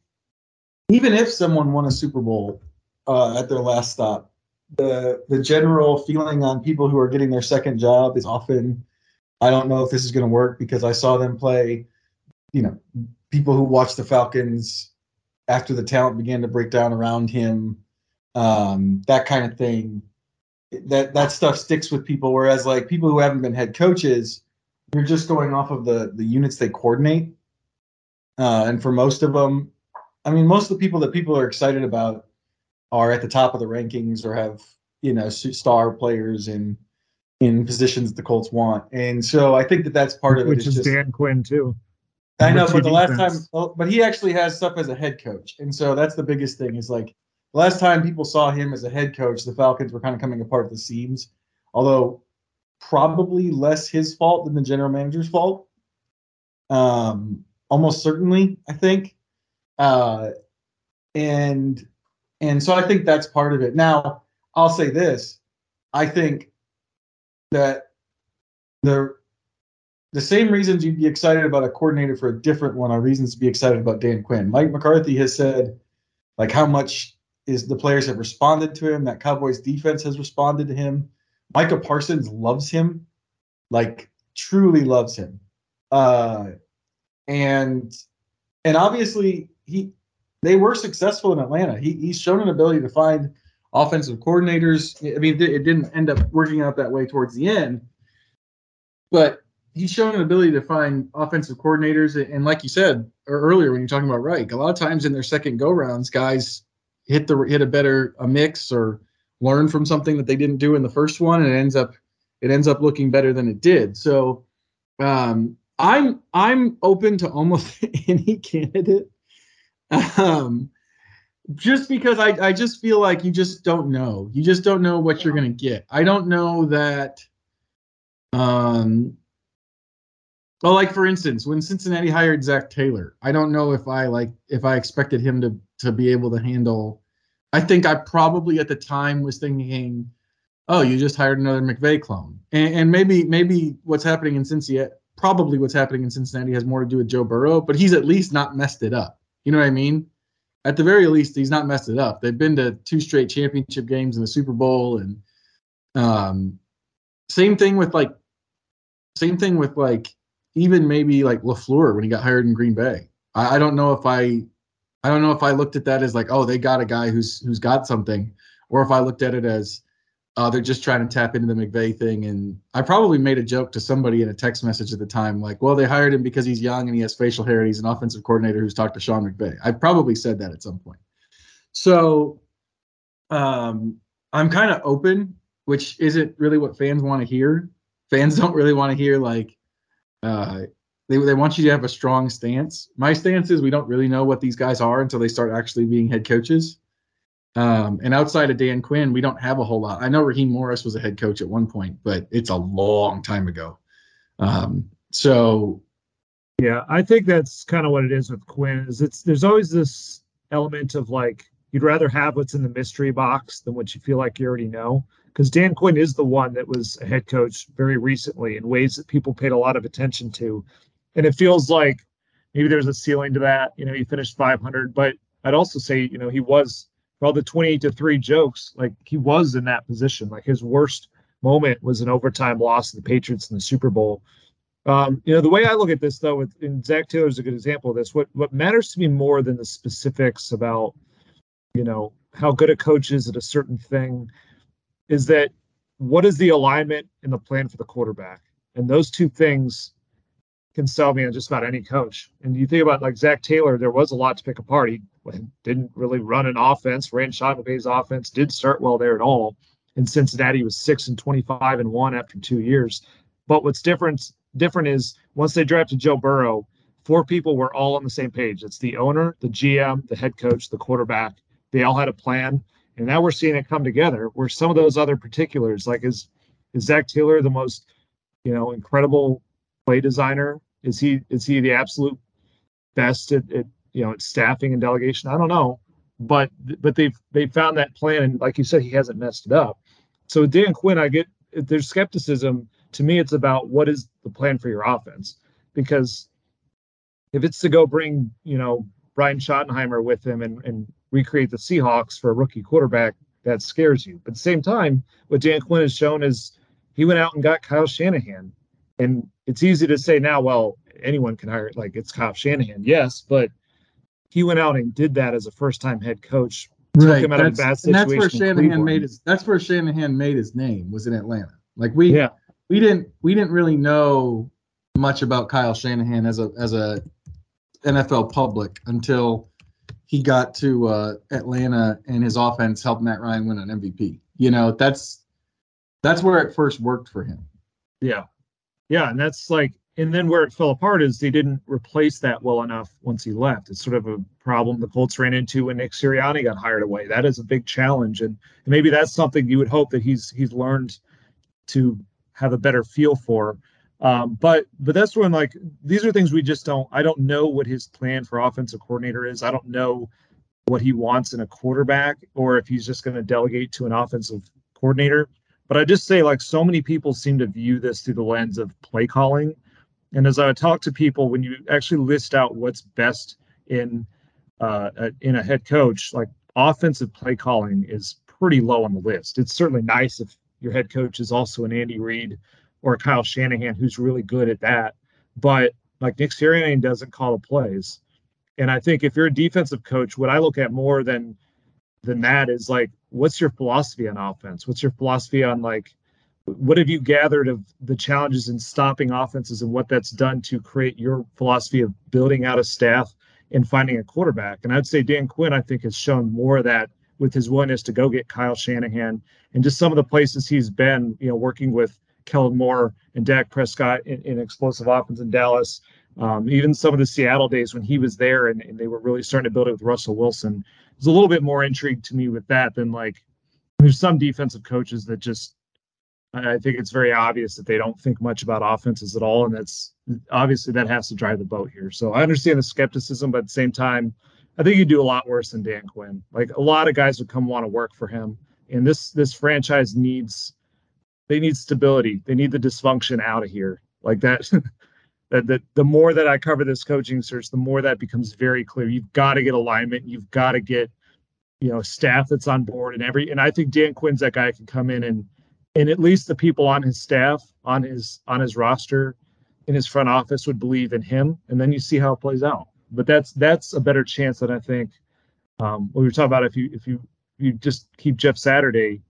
even if someone won a Super Bowl uh, at their last stop, the the general feeling on people who are getting their second job is often, I don't know if this is going to work because I saw them play. You know, people who watched the Falcons after the talent began to break down around him um, that kind of thing. That that stuff sticks with people. Whereas like people who haven't been head coaches, you're just going off of the the units they coordinate. Uh, and for most of them, I mean, most of the people that people are excited about are at the top of the rankings or have you know star players in in positions the Colts want. And so I think that that's part of Which is just, Dan Quinn too. I know, but the last time, defense. well, but he actually has stuff as a head coach, and so that's the biggest thing. Is like last time people saw him as a head coach, the Falcons were kind of coming apart at the seams. Although probably less his fault than the general manager's fault. um, almost certainly. I think, uh, and and so I think that's part of it. Now, I'll say this: I think that the the same reasons you'd be excited about a coordinator for a different one are reasons to be excited about Dan Quinn. Mike McCarthy has said like how much is the players have responded to him, that Cowboys defense has responded to him. Micah Parsons loves him, like truly loves him. Uh and and obviously he they were successful in Atlanta. He, he's shown an ability to find offensive coordinators. I mean, it didn't end up working out that way towards the end, but he's shown an ability to find offensive coordinators. And like you said earlier, when you're talking about Reich, a lot of times in their second go rounds, guys hit the hit a better a mix or learn from something that they didn't do in the first one, and it ends up it ends up looking better than it did. So um, I'm I'm open to almost any candidate. Um, just because I, I just feel like you just don't know. You just don't know what you're gonna get. I don't know that um well, like for instance, when Cincinnati hired Zac Taylor, I don't know if I like if I expected him to to be able to handle. I think I probably at the time was thinking, "Oh, you just hired another McVay clone," and, and maybe maybe what's happening in Cincinnati, probably what's happening in Cincinnati has more to do with Joe Burrow, but he's at least not messed it up. You know what I mean? At the very least, he's not messed it up. They've been to two straight championship games in the Super Bowl, and um, same thing with like, same thing with like even maybe like LaFleur when he got hired in Green Bay. I, I don't know if I I don't know if I looked at that as like, oh, they got a guy who's who's got something, or if I looked at it as uh, they're just trying to tap into the McVay thing. And I probably made a joke to somebody in a text message at the time, like, well, they hired him because he's young and he has facial hair and he's an offensive coordinator who's talked to Sean McVay. I probably said that at some point. So um, I'm kind of open, which isn't really what fans want to hear. Fans don't really want to hear like, uh, they, they want you to have a strong stance. My stance is we don't really know what these guys are until they start actually being head coaches. Um, and outside of Dan Quinn, we don't have a whole lot. I know Raheem Morris was a head coach at one point, but it's a long time ago. Um, so, yeah, I think that's kind of what it is with Quinn. Is it's there's always this element of like you'd rather have what's in the mystery box than what you feel like you already know because Dan Quinn is the one that was a head coach very recently in ways that people paid a lot of attention to. And it feels like maybe there's a ceiling to that. You know, he finished 500, but I'd also say, you know, he was for all the 28 to 3 jokes, like he was in that position. Like his worst moment was an overtime loss to the Patriots in the Super Bowl. Um, you know, the way I look at this though, with and Zac Taylor is a good example of this. What what matters to me more than the specifics about, you know, how good a coach is at a certain thing is that what is the alignment and the plan for the quarterback? And those two things can sell me on just about any coach. And you think about like Zac Taylor, there was a lot to pick apart. He didn't really run an offense, ran Sean McVay's offense, did start well there at all. In Cincinnati, was six and twenty-five and one after two years. But what's different different is once they drafted Joe Burrow, four people were all on the same page. It's the owner, the GM, the head coach, the quarterback. They all had a plan. And now we're seeing it come together where some of those other particulars, like is is Zac Taylor the most, you know, incredible play designer? Is he is he the absolute best at, at you know at staffing and delegation? I don't know. But but they've they found that plan and like you said, he hasn't messed it up. So Dan Quinn, I get there's skepticism. To me, it's about what is the plan for your offense? Because if it's to go bring, you know, Brian Schottenheimer with him and, and recreate the Seahawks for a rookie quarterback, that scares you. But at the same time, what Dan Quinn has shown is he went out and got Kyle Shanahan. And it's easy to say now, well, anyone can hire like it's Kyle Shanahan. Yes, but he went out and did that as a first time head coach. Right. Took him out that's, of a bad situation. And that's where Shanahan made his that's where Shanahan made his name was in Atlanta. Like we yeah. we didn't we didn't really know much about Kyle Shanahan as a as a NFL public until he got to uh, Atlanta and his offense helped Matt Ryan win an MVP. You know, that's that's where it first worked for him. Yeah. Yeah, and that's like and then where it fell apart is they didn't replace that well enough once he left. It's sort of a problem the Colts ran into when Nick Sirianni got hired away. That is a big challenge, and maybe that's something you would hope that he's he's learned to have a better feel for. Um, but but that's when like these are things we just don't. I don't know what his plan for offensive coordinator is. I don't know what he wants in a quarterback, or if he's just going to delegate to an offensive coordinator. But I just say like so many people seem to view this through the lens of play calling. And as I talk to people, when you actually list out what's best in uh, in a head coach, like offensive play calling is pretty low on the list. It's certainly nice if your head coach is also an Andy Reid or Kyle Shanahan who's really good at that. But like Nick Sirianni doesn't call the plays. And I think if you're a defensive coach, what I look at more than than that is like, what's your philosophy on offense? What's your philosophy on like, what have you gathered of the challenges in stopping offenses and what that's done to create your philosophy of building out a staff and finding a quarterback? And I'd say Dan Quinn, I think, has shown more of that with his willingness to go get Kyle Shanahan and just some of the places he's been, you know, working with Kellen Moore and Dak Prescott in, in explosive offense in Dallas. Um, even some of the Seattle days when he was there and, and, they were really starting to build it with Russell Wilson. There's a little bit more intrigue to me with that than like there's some defensive coaches that just I think it's very obvious that they don't think much about offenses at all, and that's obviously that has to drive the boat here. So I understand the skepticism, but at the same time, I think you do a lot worse than Dan Quinn. Like a lot of guys would come want to work for him, and this this franchise needs they need stability. They need the dysfunction out of here. Like that. that, that the more that I cover this coaching search, the more that becomes very clear. You've got to get alignment. You've got to get you know staff that's on board and every. And I think Dan Quinn's that guy can come in and and at least the people on his staff, on his on his roster, in his front office would believe in him. And then you see how it plays out. But that's that's a better chance than I think. Um, we were talking about if you if you you just keep Jeff Saturday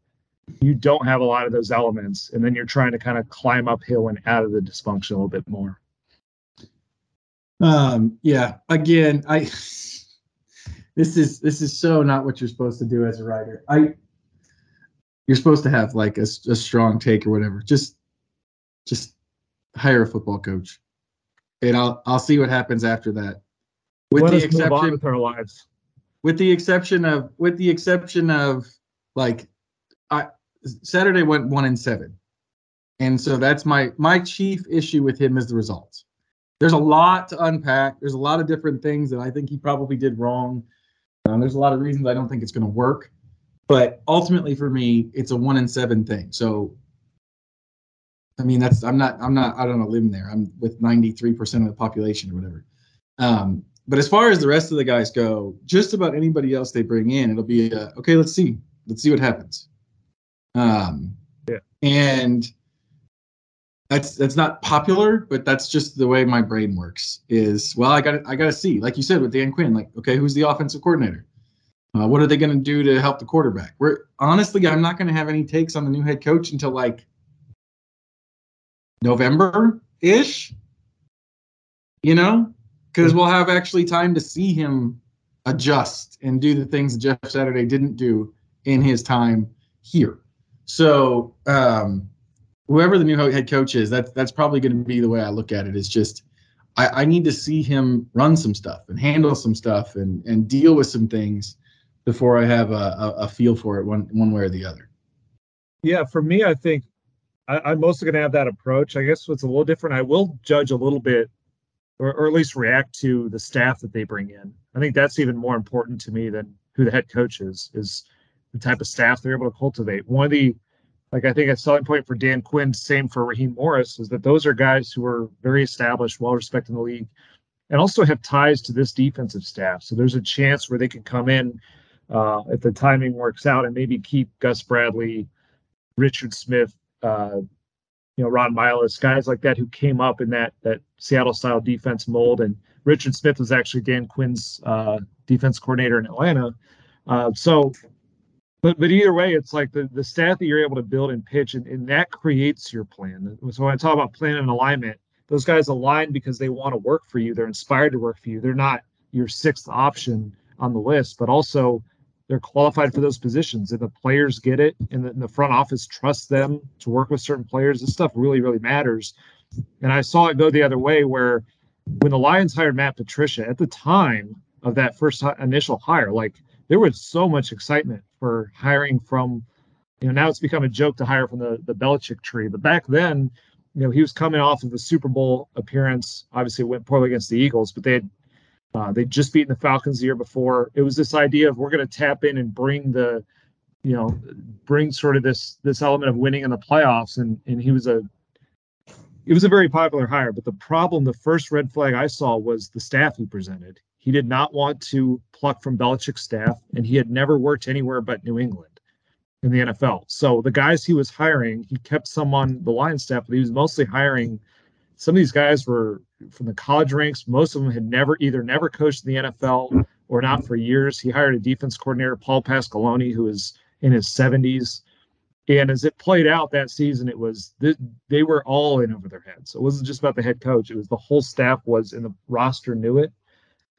you don't have a lot of those elements and then you're trying to kind of climb uphill and out of the dysfunction a little bit more um yeah again i this is this is so not what you're supposed to do as a writer i you're supposed to have like a, a strong take or whatever just just hire a football coach and i'll i'll see what happens after that with Let the exception with our lives with the exception of with the exception of like I Saturday went one and seven, and so that's my my chief issue with him is the results. There's a lot to unpack. There's a lot of different things that I think he probably did wrong. Um, there's a lot of reasons I don't think it's going to work, but ultimately for me, it's a one in seven thing. So, I mean, that's I'm not I'm not out on a limb there. I'm with 93% of the population or whatever. Um, but as far as the rest of the guys go, just about anybody else they bring in, it'll be a, okay. Let's see, let's see what happens. Um, yeah. And that's that's not popular, but that's just the way my brain works. Is well, I got I got to see, like you said with Dan Quinn, like okay, who's the offensive coordinator? Uh, what are they going to do to help the quarterback? We're honestly, I'm not going to have any takes on the new head coach until like November ish. You know, because we'll have actually time to see him adjust and do the things Jeff Saturday didn't do in his time here. So um, whoever the new head coach is, that's that's probably going to be the way I look at it. Is just I, I need to see him run some stuff and handle some stuff and and deal with some things before I have a, a, a feel for it one one way or the other. Yeah, for me, I think I, am mostly going to have that approach. I guess what's a little different, I will judge a little bit, or, or at least react to the staff that they bring in. I think that's even more important to me than who the head coach is. Is the type of staff they're able to cultivate. One of the, like I think a selling point for Dan Quinn, same for Raheem Morris, is that those are guys who are very established, well respected in the league, and also have ties to this defensive staff. So there's a chance where they can come in uh, if the timing works out and maybe keep Gus Bradley, Richard Smith, uh, you know, Ron Milus, guys like that who came up in that that Seattle style defense mold. And Richard Smith was actually Dan Quinn's uh, defense coordinator in Atlanta. Uh, so but but either way, it's like the the stat that you're able to build and pitch, and, and that creates your plan. So when I talk about plan and alignment, those guys align because they want to work for you. They're inspired to work for you. They're not your sixth option on the list, but also they're qualified for those positions, and the players get it, and the, and the front office trusts them to work with certain players. This stuff really really matters. And I saw it go the other way where when the Lions hired Matt Patricia at the time of that first initial hire, like there was so much excitement for hiring from, you know, now it's become a joke to hire from the the Belichick tree. But back then, you know, he was coming off of the Super Bowl appearance. Obviously, it went poorly against the Eagles, but they had uh, they just beaten the Falcons the year before. It was this idea of we're going to tap in and bring the, you know, bring sort of this this element of winning in the playoffs. And and he was a, it was a very popular hire. But the problem, the first red flag I saw was the staff he presented. He did not want to pluck from Belichick's staff, and he had never worked anywhere but New England in the NFL. So the guys he was hiring, he kept some on the line staff, but he was mostly hiring. Some of these guys were from the college ranks. Most of them had never either never coached in the NFL or not for years. He hired a defense coordinator, Paul Pasqualoni, who is in his 70s. And as it played out that season, it was they were all in over their heads. So it wasn't just about the head coach; it was the whole staff was in the roster knew it,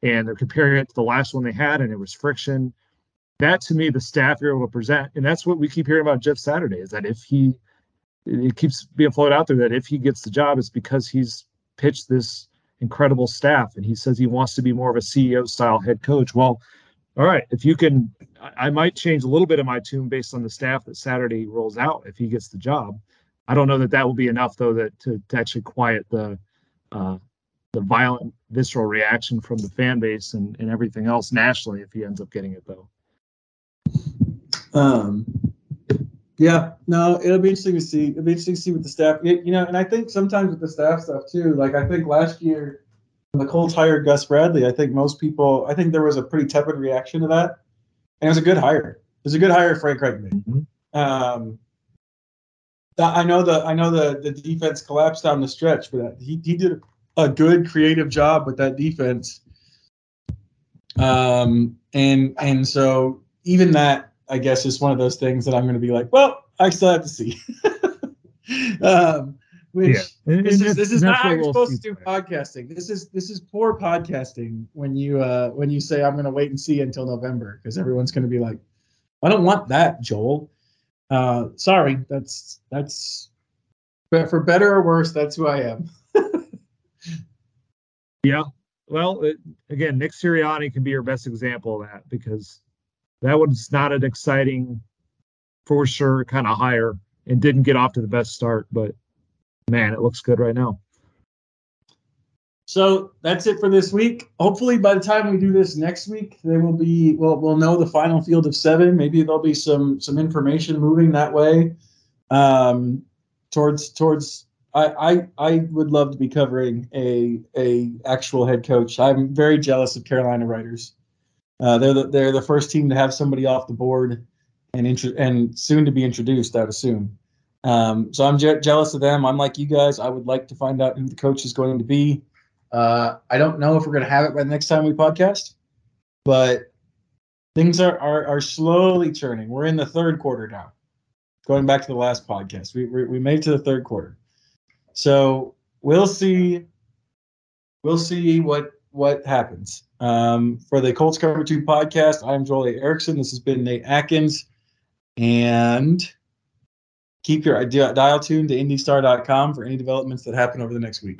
and they're comparing it to the last one they had, and it was friction that to me, the staff you're able to present, and that's what we keep hearing about Jeff Saturday is that if he, it keeps being floated out there that if he gets the job, it's because he's pitched this incredible staff and he says he wants to be more of a CEO style head coach. Well, all right, if you can, I, might change a little bit of my tune based on the staff that Saturday rolls out if he gets the job. I don't know that that will be enough though that to, to actually quiet the uh, the violent visceral reaction from the fan base and, and everything else nationally if he ends up getting it though. Um, yeah, no, it'll be interesting to see. It'll be interesting to see with the staff. You know, and I think sometimes with the staff stuff too. Like I think last year when the Colts hired Gus Bradley, I think most people, I think there was a pretty tepid reaction to that, and it was a good hire. It was a good hire, Frank Reich mm-hmm. Um, I know the I know the the defense collapsed down the stretch, but he he did a good creative job with that defense. Um, and and so even that, I guess, is one of those things that I'm going to be like, well, I still have to see. um, which yeah. this is, this is not how you're supposed to do podcasting. This is this is poor podcasting when you uh when you say I'm going to wait and see until November because everyone's going to be like, I don't want that, Joel. Uh, sorry, that's that's but for better or worse, that's who I am. yeah. Well, it, again, Nick Sirianni can be your best example of that because that was not an exciting, for sure, kind of hire and didn't get off to the best start. But man, it looks good right now. So that's it for this week. Hopefully, by the time we do this next week, they will be well. We'll know the final field of seven. Maybe there'll be some some information moving that way, um, towards towards. I, I I would love to be covering a a actual head coach. I'm very jealous of Carolina writers. Uh, they're the, they're the first team to have somebody off the board and and soon to be introduced. I would assume. Um, so I'm je- jealous of them. I'm like you guys. I would like to find out who the coach is going to be. Uh, I don't know if we're going to have it by the next time we podcast, but things are, are are slowly turning. We're in the third quarter now. Going back to the last podcast, we we, we made to the third quarter. So we'll see. We'll see what what happens. Um, for the Colts Cover 2 podcast, I'm Joel A. Erickson. This has been Nate Atkins. And keep your dial tuned to IndyStar.com for any developments that happen over the next week.